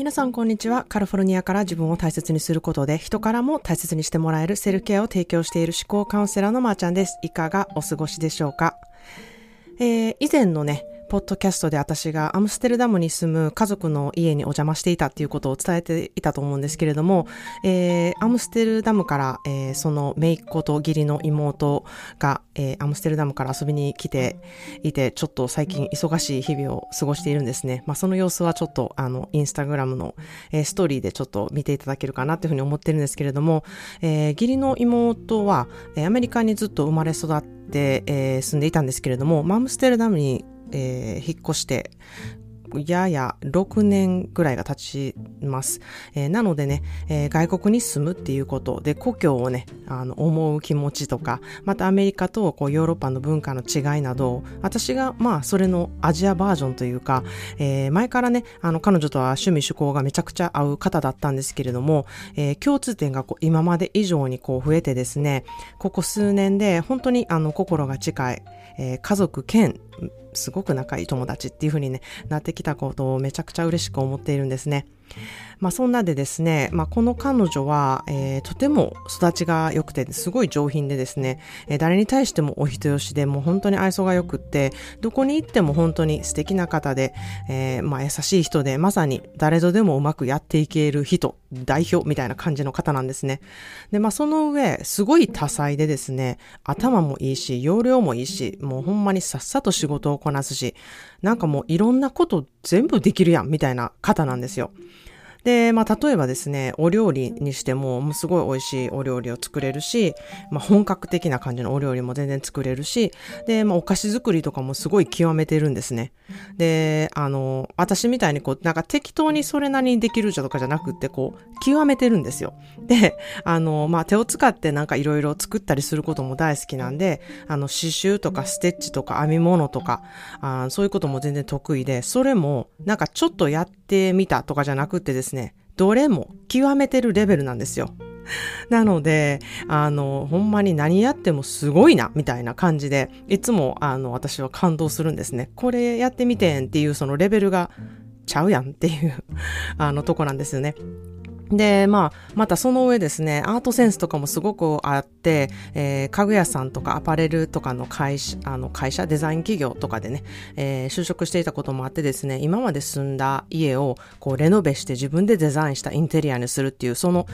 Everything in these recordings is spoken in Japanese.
皆さんこんにちは。カルフォルニアから自分を大切にすることで人からも大切にしてもらえるセルケアを提供している思考カウンセラーのまーちゃんです。いかがお過ごしでしょうか？えー、以前のね、ポッドキャストで私がアムステルダムに住む家族の家にお邪魔していたっていうことを伝えていたと思うんですけれども、えー、アムステルダムから、えー、その姪っ子と義理の妹が、えー、アムステルダムから遊びに来ていて、ちょっと最近忙しい日々を過ごしているんですね。まあ、その様子はちょっと、あの、インスタグラムの、えー、ストーリーでちょっと見ていただけるかなというふうに思ってるんですけれども、えー、義理の妹は、えー、アメリカにずっと生まれ育って、えー、住んでいたんですけれども、アムステルダムにえー、引っ越して、やや6年ぐらいが経ちます。えー、なのでね、えー、外国に住むっていうことで故郷をね、あの、思う気持ちとか、またアメリカとこうヨーロッパの文化の違いなど、私がまあそれのアジアバージョンというか、えー、前からね、あの彼女とは趣味趣向がめちゃくちゃ合う方だったんですけれども、え共通点がこう今まで以上にこう増えてですね、ここ数年で本当にあの心が近い、え家族兼すごく仲いい友達っていう風にね、なってきたことをめちゃくちゃ嬉しく思っているんですね。まあそんなでですね、まあこの彼女は、えー、とても育ちが良くて、すごい上品でですね、えー、誰に対してもお人よしで、もう本当に愛想が良くって、どこに行っても本当に素敵な方で、えー、まあ優しい人で、まさに誰とでもうまくやっていける人、代表みたいな感じの方なんですね。で、まあその上、すごい多彩でですね、頭もいいし、容量もいいし、もうほんまにさっさと仕事をこなすし、なんかもういろんなこと全部できるやん、みたいな方なんですよ。で、まあ、例えばですね、お料理にしても、もうすごい美味しいお料理を作れるし、まあ、本格的な感じのお料理も全然作れるし、で、まあ、お菓子作りとかもすごい極めてるんですね。で、あの、私みたいにこう、なんか適当にそれなりにできるじゃとかじゃなくって、こう、極めてるんですよ。で、あの、まあ、手を使ってなんかいろいろ作ったりすることも大好きなんで、あの、刺繍とかステッチとか編み物とか、あそういうことも全然得意で、それも、なんかちょっとやってみたとかじゃなくてですね、どれも極めてるレベルなんですよ。なので、あの、ほんまに何やってもすごいな、みたいな感じで、いつも、あの、私は感動するんですね。これやってみてんっていうそのレベルがちゃうやんっていうあの、とこなんですよね。で、まあ、またその上ですね、アートセンスとかもすごくあって、えー、家具屋さんとかアパレルとかの会社、あの会社、デザイン企業とかでね、えー、就職していたこともあってですね、今まで住んだ家をこうレノベして自分でデザインしたインテリアにするっていう、その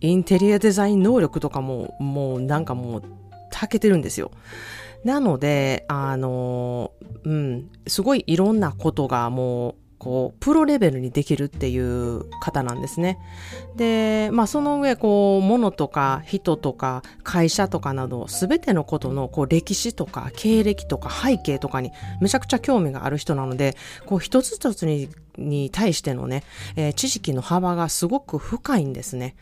インテリアデザイン能力とかも、もうなんかもう、たけてるんですよ。なので、あの、うん、すごいいろんなことがもう、こう、プロレベルにできるっていう方なんですね。で、まあその上、こう、物とか人とか会社とかなど、すべてのことの、こう、歴史とか経歴とか背景とかにめちゃくちゃ興味がある人なので、こう、一つ一つにに対してのね、えー、知識の幅がすごく深いんですね。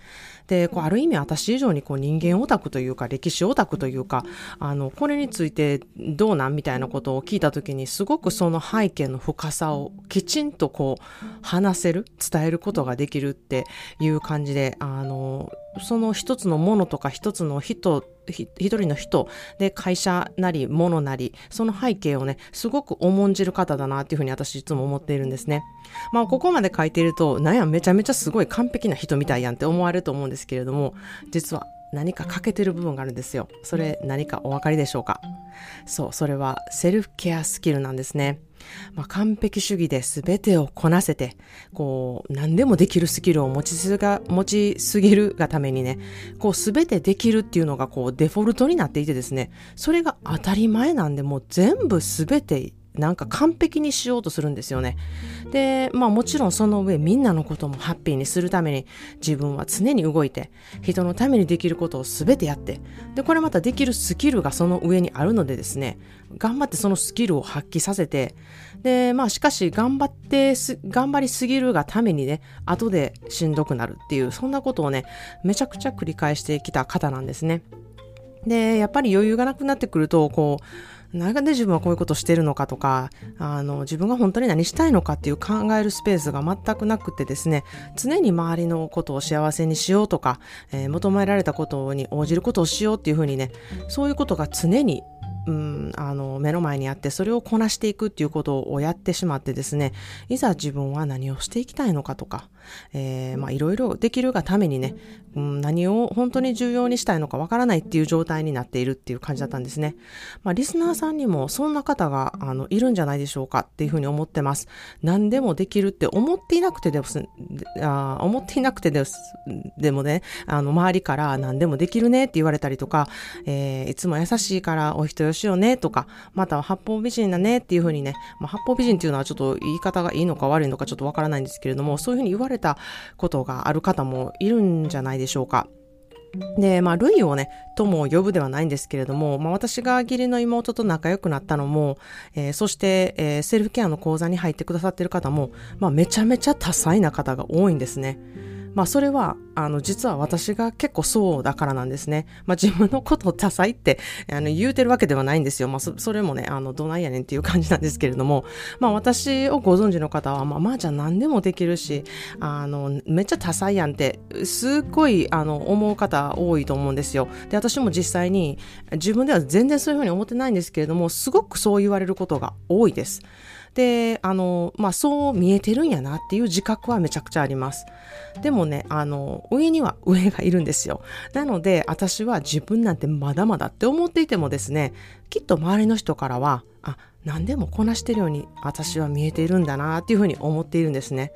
で、こうある意味私以上にこう人間オタクというか歴史オタクというか、あの、これについてどうなんみたいなことを聞いたときにすごくその背景の深さをきちんとこう話せる、伝えることができるっていう感じで、あの、その一つのものとか一つの人一人の人で会社なり物なり、その背景をね、すごく重んじる方だなっていうふうに私いつも思っているんですね。まあ、ここまで書いていると、なんや、めちゃめちゃすごい完璧な人みたいやんって思われると思うんですけれども、実は何か欠けてる部分があるんですよ。それ何かお分かりでしょうか？そう、それはセルフケアスキルなんですね。まあ、完璧主義で全てをこなせて、こう、何でもできるスキルを持ちすが、持ちすぎるがためにね、こう、全てできるっていうのがこう、デフォルトになっていてですね、それが当たり前なんで、もう全部全てなんか完璧にしようとするんですよね。で、まあもちろんその上みんなのこともハッピーにするために自分は常に動いて人のためにできることを全てやってで、これまたできるスキルがその上にあるのでですね、頑張ってそのスキルを発揮させてで、まあしかし頑張って頑張りすぎるがためにね、後でしんどくなるっていうそんなことをね、めちゃくちゃ繰り返してきた方なんですね。で、やっぱり余裕がなくなってくると、こう、なんで自分はこういうことしてるのかとか、あの、自分が本当に何したいのかっていう考えるスペースが全くなくてですね、常に周りのことを幸せにしようとか、えー、求められたことに応じることをしようっていうふうにね、そういうことが常にうん、あの、目の前にあって、それをこなしていくっていうことをやってしまってですね、いざ自分は何をしていきたいのかとか、えー、まあいろいろできるがためにね、うん、何を本当に重要にしたいのかわからないっていう状態になっているっていう感じだったんですね。まあリスナーさんにもそんな方が、あの、いるんじゃないでしょうかっていうふうに思ってます。何でもできるって思っていなくてです、あ思っていなくてです、でもね、あの、周りから何でもできるねって言われたりとか、えー、いつも優しいからお人よしよねとか、または八方美人だねっていうふうにね、まあ、八方美人っていうのはちょっと言い方がいいのか悪いのかちょっとわからないんですけれども、そういうふうに言われれたことがある方もいるんじゃないでしょうか。で、まあ、ルイをね、とも呼ぶではないんですけれども、まあ、私が義理の妹と仲良くなったのも、えー、そして、えー、セルフケアの講座に入ってくださっている方も、まあ、めちゃめちゃ多彩な方が多いんですね。まあそれは、あの、実は私が結構そうだからなんですね。まあ自分のことを多彩って、あの、言うてるわけではないんですよ。まあそ、それもね、あの、どないやねんっていう感じなんですけれども、まあ私をご存知の方は、まあまあじゃあ何でもできるし、あの、めっちゃ多彩やんって、すっごい、あの、思う方多いと思うんですよ。で、私も実際に、自分では全然そういうふうに思ってないんですけれども、すごくそう言われることが多いです。で、あの、まあ、そう見えてるんやなっていう自覚はめちゃくちゃあります。でもね、あの、上には上がいるんですよ。なので、私は自分なんてまだまだって思っていてもですね、きっと周りの人からは、あ、何でもこなしてるように私は見えているんだなっていうふうに思っているんですね。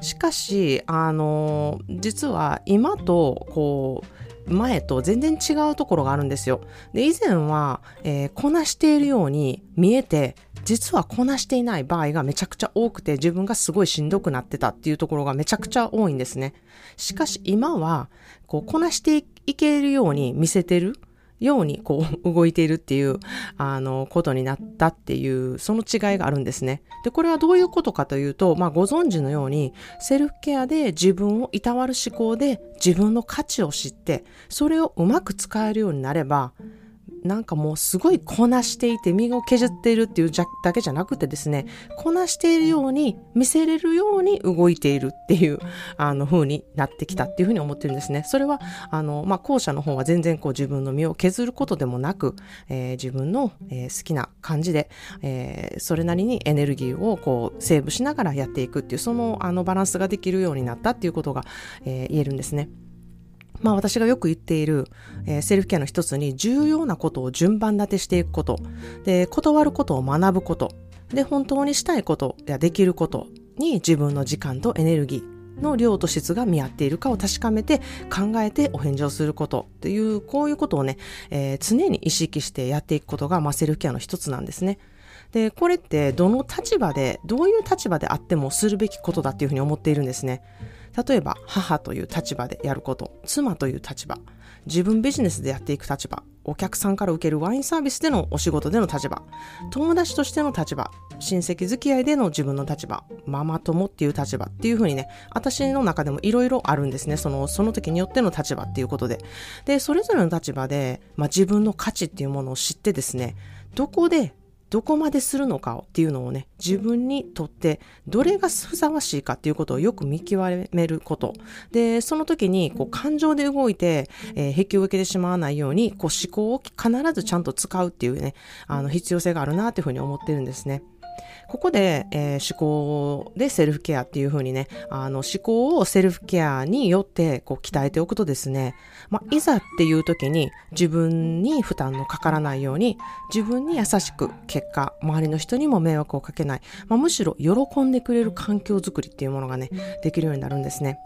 しかし、あの、実は今と、こう、前と全然違うところがあるんですよ。で、以前は、えー、こなしているように見えて、実はこなしていない場合がめちゃくちゃ多くて自分がすごいしんどくなってたっていうところがめちゃくちゃ多いんですね。しかし今は、こう、こなしていけるように見せてるようにこう動いているっていう、あの、ことになったっていう、その違いがあるんですね。で、これはどういうことかというと、まあご存知のように、セルフケアで自分をいたわる思考で自分の価値を知って、それをうまく使えるようになれば、なんかもうすごいこなしていて身を削っているっていうだけじゃなくてですね、こなしているように見せれるように動いているっていう、あの風になってきたっていうふうに思ってるんですね。それは、あの、まあ、後者の方は全然こう自分の身を削ることでもなく、えー、自分の、えー、好きな感じで、えー、それなりにエネルギーをこうセーブしながらやっていくっていう、そのあのバランスができるようになったっていうことが、え言えるんですね。まあ私がよく言っている、えー、セルフケアの一つに重要なことを順番立てしていくこと、で、断ることを学ぶこと、で、本当にしたいことやできること。に自分の時間とエネルギーの量と質が見合っているかを確かめて考えてお返事をすること。っていう、こういうことをね、えー、常に意識してやっていくことが、まあ、セルフケアの一つなんですね。で、これってどの立場で、どういう立場であってもするべきことだっていうふうに思っているんですね。例えば、母という立場でやること、妻という立場、自分ビジネスでやっていく立場、お客さんから受けるワインサービスでのお仕事での立場、友達としての立場、親戚付き合いでの自分の立場、ママ友っていう立場っていう風にね、私の中でもいろいろあるんですね。その、その時によっての立場っていうことで。で、それぞれの立場で、まあ、自分の価値っていうものを知ってですね、どこでどこまでするのかっていうのをね、自分にとってどれがふさわしいかっていうことをよく見極めること。で、その時にこう感情で動いて、えー、壁を受けてしまわないように、こう思考を必ずちゃんと使うっていうね、あの必要性があるなっていうふうに思ってるんですね。ここで、えー、思考でセルフケアっていう風にね、あの思考をセルフケアによってこう鍛えておくとですね、まあ、いざっていう時に自分に負担のかからないように自分に優しく結果、周りの人にも迷惑をかけない、まあ、むしろ喜んでくれる環境づくりっていうものがね、できるようになるんですね。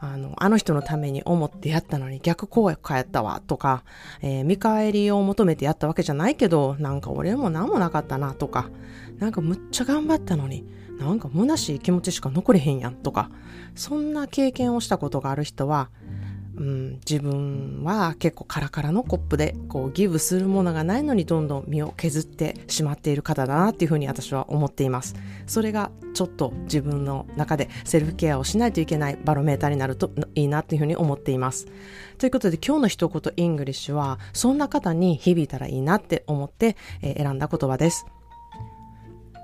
あの、あの人のために思ってやったのに逆効果やったわとか、えー、見返りを求めてやったわけじゃないけど、なんか俺も何もなかったなとか、なんかむっちゃ頑張ったのに、なんか虚しい気持ちしか残れへんやんとか、そんな経験をしたことがある人は、うん、自分は結構カラカラのコップでこうギブするものがないのにどんどん身を削ってしまっている方だなっていうふうに私は思っています。それがちょっと自分の中でセルフケアをしないといけないバロメーターになるといいなっていうふうに思っています。ということで今日の一言 English はそんな方に響いたらいいなって思って、え、選んだ言葉です。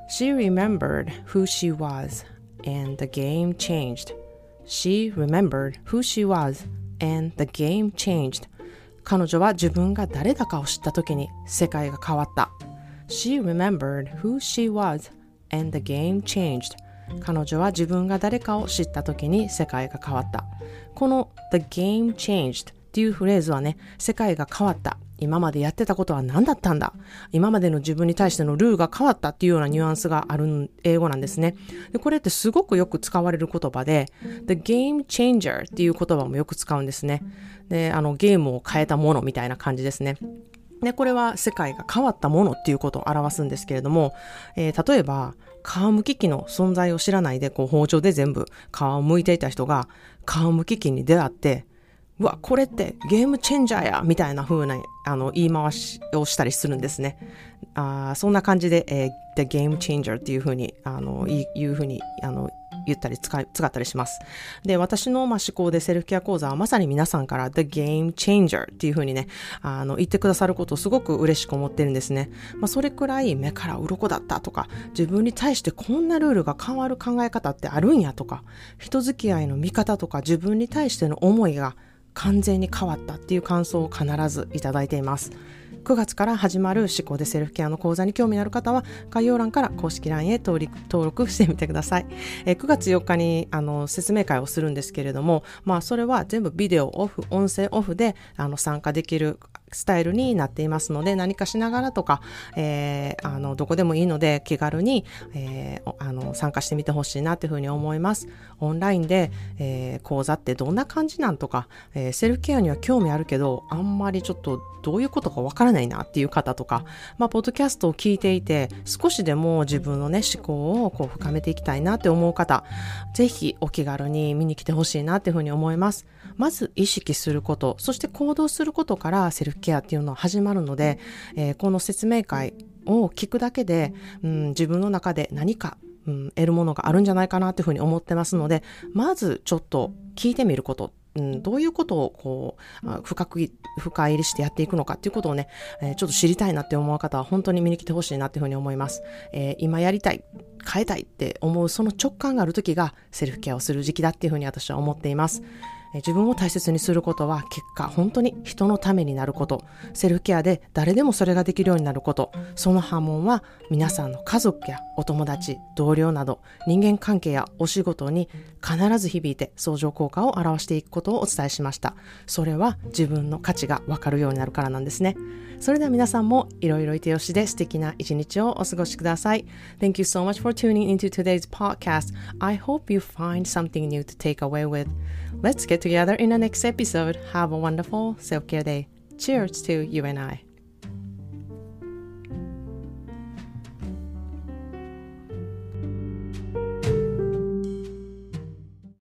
She remembered who she was and the game changed. She remembered who she was and the game changed. 彼女は自分が誰だかを知った時に世界が変わった。She remembered who she was and the game changed. 彼女は自分が誰かを知った時に世界が変わった。この The game changed っていうフレーズはね、世界が変わった。今までやってたことは何だったんだ？今までの自分に対してのルーが変わったっていうようなニュアンスがある英語なんですね。でこれってすごくよく使われる言葉で、The Game Changer っていう言葉もよく使うんですね。で、あのゲームを変えたものみたいな感じですね。で、これは世界が変わったものっていうことを表すんですけれども、えー、例えば、皮むき器の存在を知らないで、こう包丁で全部皮を剥いていた人が、皮むき器に出会って、うわ、これってゲームチェンジャーやみたいな風なあの言い回しをしたりするんですね。あそんな感じで、えー、The Game Changer っていう風に、あの、いう風に、あの、言ったり使い、使ったりします。で、私の、まあ、思考でセルフケア講座はまさに皆さんから The Game Changer っていう風にね、あの、言ってくださることをすごく嬉しく思ってるんですね。まあ、それくらい目から鱗だったとか、自分に対してこんなルールが変わる考え方ってあるんやとか、人付き合いの見方とか自分に対しての思いが完全に変わったっていう感想を必ずいただいています。9月から始まる思考でセルフケアの講座に興味のある方は概要欄から公式 LINE へ登録してみてください。え9月4日にあの説明会をするんですけれども、まあそれは全部ビデオオフ、音声オフであの参加できるスタイルになっていますので、何かしながらとか、えー、あの、どこでもいいので気軽に、えー、あの、参加してみてほしいなというふうに思います。オンラインで、えー、講座ってどんな感じなんとか、えー、セルフケアには興味あるけど、あんまりちょっとどういうことかわからないなっていう方とか、まあ、ポッドキャストを聞いていて、少しでも自分のね、思考をこう深めていきたいなって思う方、ぜひお気軽に見に来てほしいなっていうふうに思います。まず意識すること、そして行動することからセルフケアっていうのは始まるので、えー、この説明会を聞くだけで、うん、自分の中で何かうん、得るものがあるんじゃないかなというふうに思ってますので、まずちょっと聞いてみること、うん、どういうことをこう、深く、深入りしてやっていくのかっていうことをね、えー、ちょっと知りたいなって思う方は本当に見に来てほしいなっていうふうに思います。えー、今やりたい、変えたいって思うその直感がある時がセルフケアをする時期だっていうふうに私は思っています。自分を大切にすることは結果本当に人のためになること。セルフケアで誰でもそれができるようになること。その波紋は皆さんの家族やお友達同僚など人間関係やお仕事に必ず響いて相乗効果を表していくことをお伝えしました。それは自分の価値がわかるようになるからなんですね。それでは皆さんもいろいろいてよしで素敵な一日をお過ごしください。Thank you so much for tuning into today's podcast. I hope you find something new to take away with. Let's get together in the next episode. Have a wonderful self care day. Cheers to you and I.